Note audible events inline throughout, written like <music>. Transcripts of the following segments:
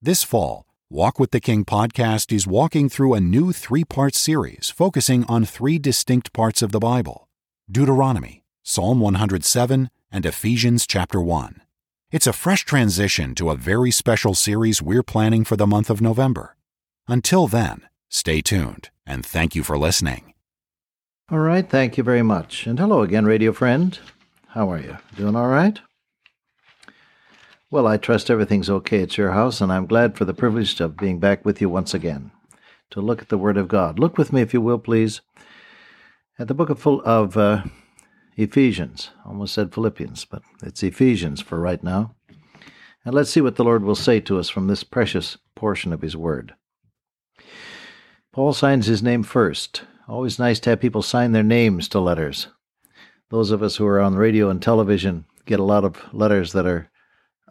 This fall, Walk with the King podcast is walking through a new three part series focusing on three distinct parts of the Bible Deuteronomy, Psalm 107, and Ephesians chapter 1. It's a fresh transition to a very special series we're planning for the month of November. Until then, stay tuned and thank you for listening. All right, thank you very much. And hello again, radio friend. How are you? Doing all right? Well, I trust everything's okay at your house, and I'm glad for the privilege of being back with you once again to look at the Word of God. Look with me, if you will, please, at the book of, of uh, Ephesians. Almost said Philippians, but it's Ephesians for right now. And let's see what the Lord will say to us from this precious portion of His Word. Paul signs his name first. Always nice to have people sign their names to letters. Those of us who are on radio and television get a lot of letters that are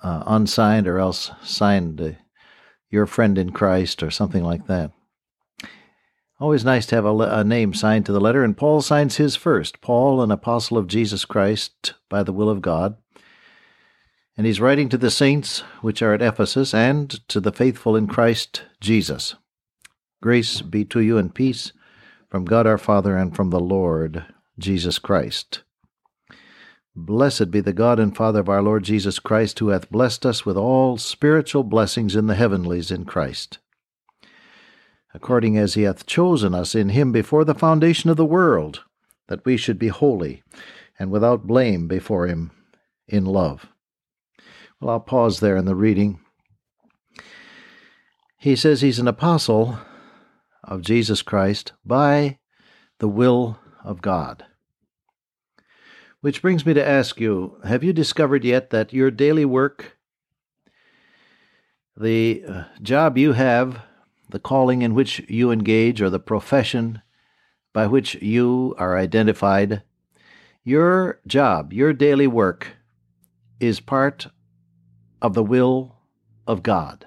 uh, unsigned or else signed uh, your friend in Christ or something like that. Always nice to have a, a, name signed to the letter, and Paul signs his first. Paul, an apostle of Jesus Christ by the will of God. And he's writing to the saints which are at Ephesus and to the faithful in Christ Jesus. Grace be to you and peace from God our Father and from the Lord Jesus Christ. Blessed be the God and Father of our Lord Jesus Christ, who hath blessed us with all spiritual blessings in the heavenlies in Christ, according as he hath chosen us in him before the foundation of the world, that we should be holy and without blame before him in love. Well, I'll pause there in the reading. He says he's an apostle of Jesus Christ by the will of God. Which brings me to ask you have you discovered yet that your daily work, the uh, job you have, the calling in which you engage, or the profession by which you are identified, your job, your daily work, is part of the will of God.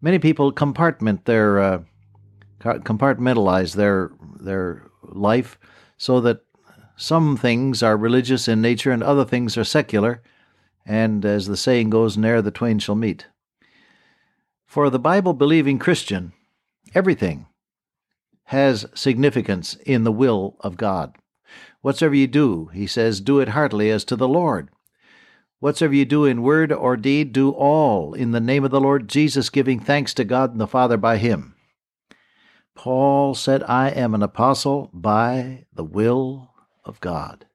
Many people compartment their uh, compartmentalize their their life so that some things are religious in nature and other things are secular, and as the saying goes, ne'er the twain shall meet. For the Bible believing Christian, everything has significance in the will of God. Whatsoever you do, he says, do it heartily as to the Lord. Whatsoever you do in word or deed, do all in the name of the Lord Jesus, giving thanks to God and the Father by him. Paul said, I am an apostle by the will of God.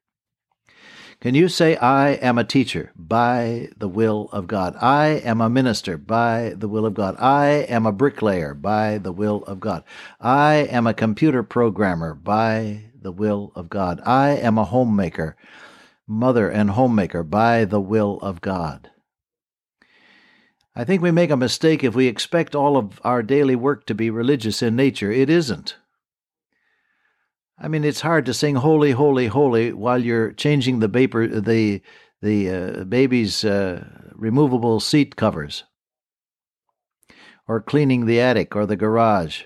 Can you say, I am a teacher by the will of God? I am a minister by the will of God. I am a bricklayer by the will of God. I am a computer programmer by the will of God. I am a homemaker, mother and homemaker by the will of God. I think we make a mistake if we expect all of our daily work to be religious in nature. It isn't. I mean, it's hard to sing "Holy, Holy, Holy" while you're changing the the the uh, baby's uh, removable seat covers, or cleaning the attic or the garage.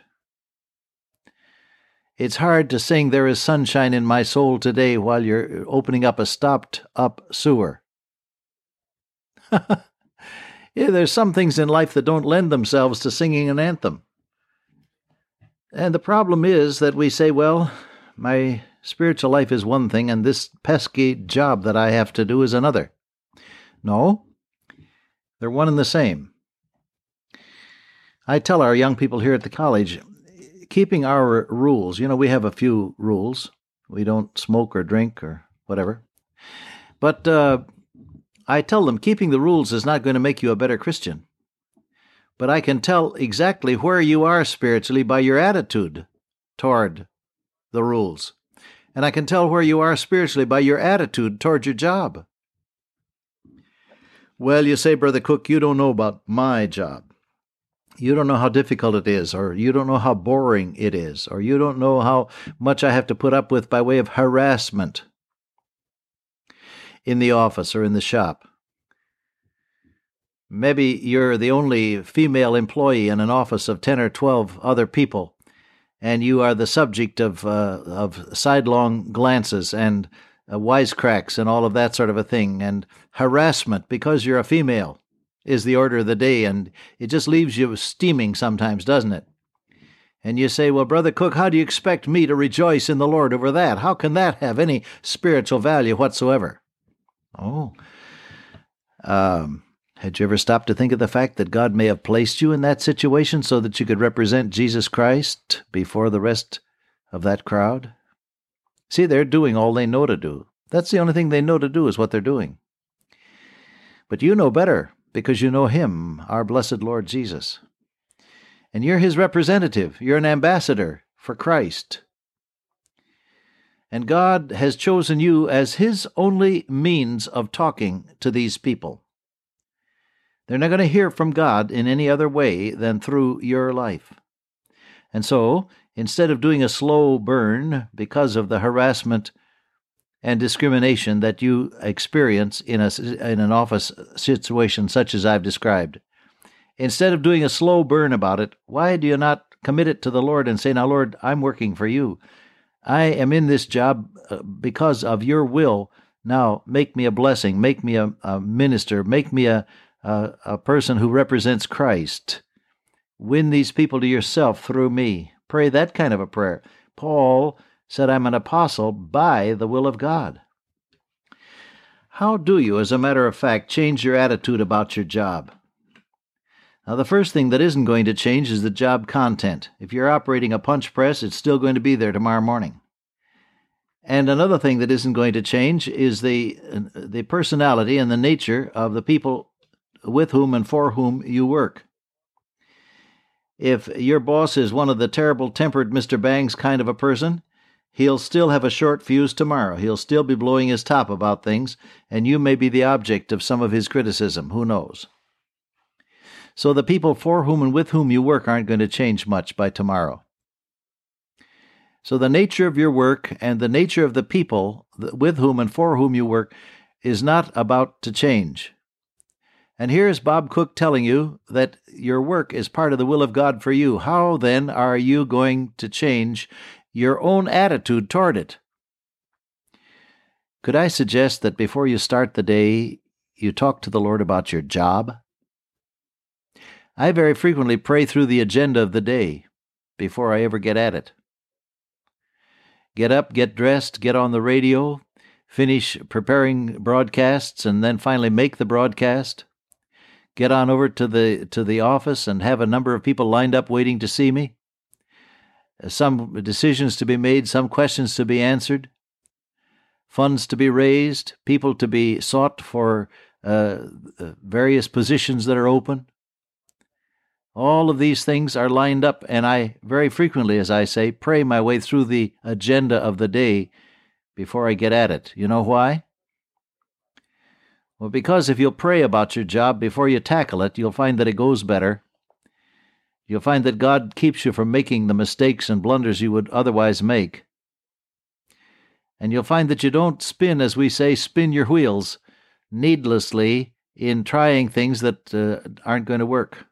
It's hard to sing "There is sunshine in my soul today" while you're opening up a stopped-up sewer. <laughs> yeah, there's some things in life that don't lend themselves to singing an anthem. And the problem is that we say, well, my spiritual life is one thing, and this pesky job that I have to do is another. No, they're one and the same. I tell our young people here at the college, keeping our rules, you know, we have a few rules. We don't smoke or drink or whatever. But uh, I tell them keeping the rules is not going to make you a better Christian. But I can tell exactly where you are spiritually by your attitude toward the rules. And I can tell where you are spiritually by your attitude toward your job. Well, you say, Brother Cook, you don't know about my job. You don't know how difficult it is, or you don't know how boring it is, or you don't know how much I have to put up with by way of harassment in the office or in the shop. Maybe you're the only female employee in an office of 10 or 12 other people, and you are the subject of uh, of sidelong glances and uh, wisecracks and all of that sort of a thing, and harassment because you're a female. is the order of the day, and it just leaves you steaming sometimes, doesn't it? And you say, Well, Brother Cook, how do you expect me to rejoice in the Lord over that? How can that have any spiritual value whatsoever? Oh. Um, had you ever stopped to think of the fact that God may have placed you in that situation so that you could represent Jesus Christ before the rest of that crowd? See, they're doing all they know to do. That's the only thing they know to do is what they're doing. But you know better because you know Him, our blessed Lord Jesus and you're his representative. You're an ambassador for Christ. And God has chosen you as his only means of talking to these people. They're not going to hear from God in any other way than through your life. And so, instead of doing a slow burn because of the harassment and discrimination that you experience in, a, in an office situation such as I've described, Instead of doing a slow burn about it, why do you not commit it to the Lord and say, Now, Lord, I'm working for you. I am in this job uh, because of your will. Now, make me a blessing, make me a, a minister, make me a, a, a person who represents Christ. Win these people to yourself through me. Pray that kind of a prayer. Paul said, I'm an apostle by the will of God. How do you, as a matter of fact, change your attitude about your job? Now, the first thing that isn't going to change is the job content. If you're operating a punch press, it's still going to be there tomorrow morning. And another thing that isn't going to change is the uh, the personality and the nature of the people with whom and for whom you work. If your boss is one of the terrible tempered Mr. Bangs kind of a person, he'll still have a short fuse tomorrow. He'll still be blowing his top about things, and you may be the object of some of his criticism. Who knows? So the people for whom and with whom you work aren't going to change much by tomorrow. So the nature of your work and the nature of the people with whom and for whom you work is not about to change. And here's Bob Cook telling you that your work is part of the will of God for you. How then are you going to change your own attitude toward it? Could I suggest that before you start the day, you talk to the Lord about your job? I very frequently pray through the agenda of the day before I ever get at it. Get up, get dressed, get on the radio, finish preparing broadcasts, and then finally make the broadcast. Get on over to the to the office and have a number of people lined up waiting to see me. Some decisions to be made, some questions to be answered, funds to be raised, people to be sought for uh, various positions that are open. All of these things are lined up, and I very frequently, as I say, pray my way through the agenda of the day before I get at it. You know why? Well, because if you'll pray about your job before you tackle it, you'll find that it goes better. You'll find that God keeps you from making the mistakes and blunders you would otherwise make. And you'll find that you don't spin, as we say, spin your wheels needlessly in trying things that uh, aren't going to work.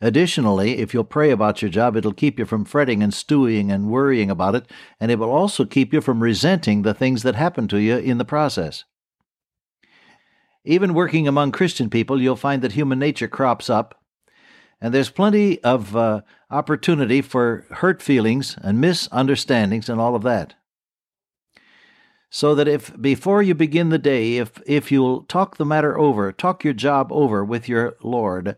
Additionally, if you'll pray about your job, it'll keep you from fretting and stewing and worrying about it, and it will also keep you from resenting the things that happen to you in the process. Even working among Christian people, you'll find that human nature crops up, and there's plenty of uh, opportunity for hurt feelings and misunderstandings and all of that. So that if before you begin the day, if if you'll talk the matter over, talk your job over with your Lord,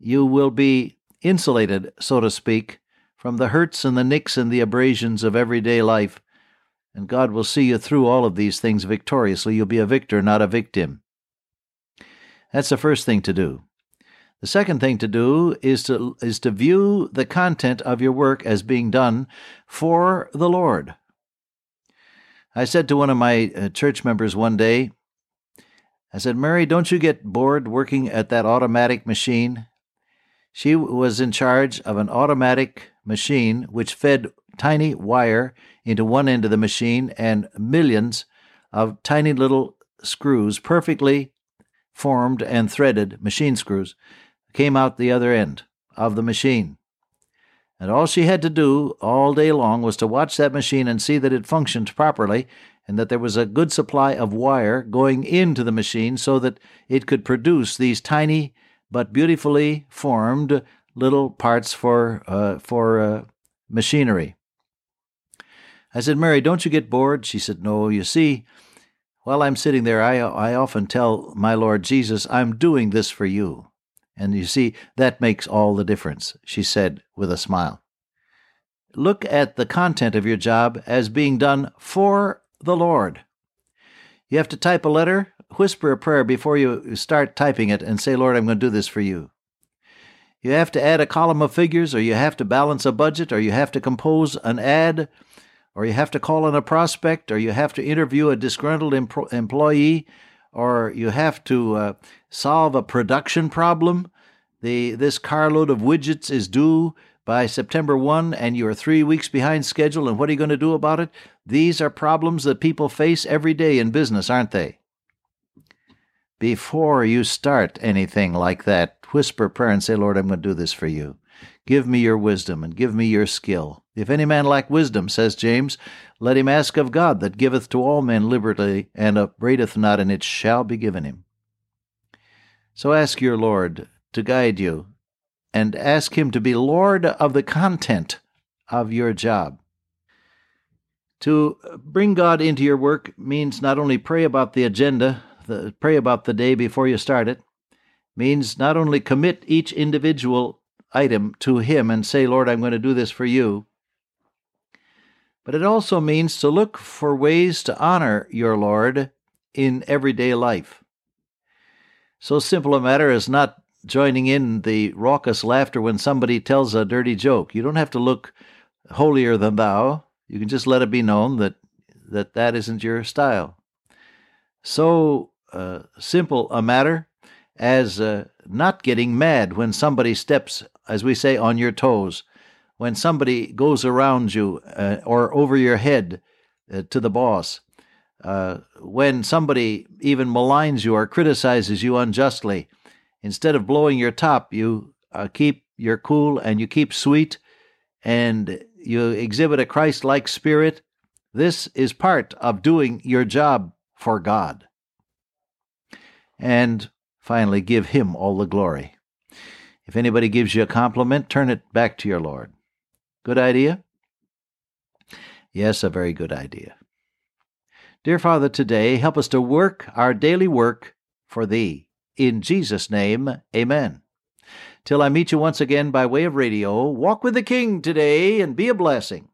you will be insulated, so to speak, from the hurts and the nicks and the abrasions of everyday life, and God will see you through all of these things victoriously. You'll be a victor, not a victim. That's the first thing to do. The second thing to do is to, is to view the content of your work as being done for the Lord. I said to one of my uh, church members one day, I said, Mary, don't you get bored working at that automatic machine? She was in charge of an automatic machine which fed tiny wire into one end of the machine and millions of tiny little screws, perfectly formed and threaded machine screws, came out the other end of the machine. And all she had to do all day long was to watch that machine and see that it functioned properly, and that there was a good supply of wire going into the machine so that it could produce these tiny but beautifully formed little parts for uh, for uh, machinery. I said, Mary, don't you get bored? She said, No. You see, while I'm sitting there, I I often tell my Lord Jesus, I'm doing this for you, and you see that makes all the difference. She said with a smile. Look at the content of your job as being done for the Lord. You have to type a letter, whisper a prayer before you start typing it, and say, Lord, I'm going to do this for you. You have to add a column of figures, or you have to balance a budget, or you have to compose an ad, or you have to call on a prospect, or you have to interview a disgruntled employee, or you have to uh, solve a production problem. The, this carload of widgets is due by September 1 and you are three weeks behind schedule, and what are you going to do about it? These are problems that people face every day in business, aren't they? Before you start anything like that, whisper prayer and say, Lord, I'm going to do this for you. Give me your wisdom and give me your skill. If any man lack wisdom, says James, let him ask of God that giveth to all men liberally and upbraideth not, and it shall be given him. So ask your Lord to guide you and ask Him to be Lord of the content of your job. To bring God into your work means not only pray about the agenda, the, pray about the day before you start it, means not only commit each individual item to Him and say, Lord, I'm going to do this for you, but it also means to look for ways to honor your Lord in everyday life. So simple a matter as not joining in the raucous laughter when somebody tells a dirty joke. You don't have to look holier than thou. You can just let it be known that that, that isn't your style. So uh, simple a matter as uh, not getting mad when somebody steps, as we say, on your toes, when somebody goes around you uh, or over your head uh, to the boss, uh, when somebody even maligns you or criticizes you unjustly, instead of blowing your top, you uh, keep your cool and you keep sweet and you exhibit a Christ like spirit. This is part of doing your job for God. And finally, give Him all the glory. If anybody gives you a compliment, turn it back to your Lord. Good idea? Yes, a very good idea. Dear Father, today help us to work our daily work for Thee. In Jesus' name, amen. Till I meet you once again by way of radio, walk with the King today and be a blessing.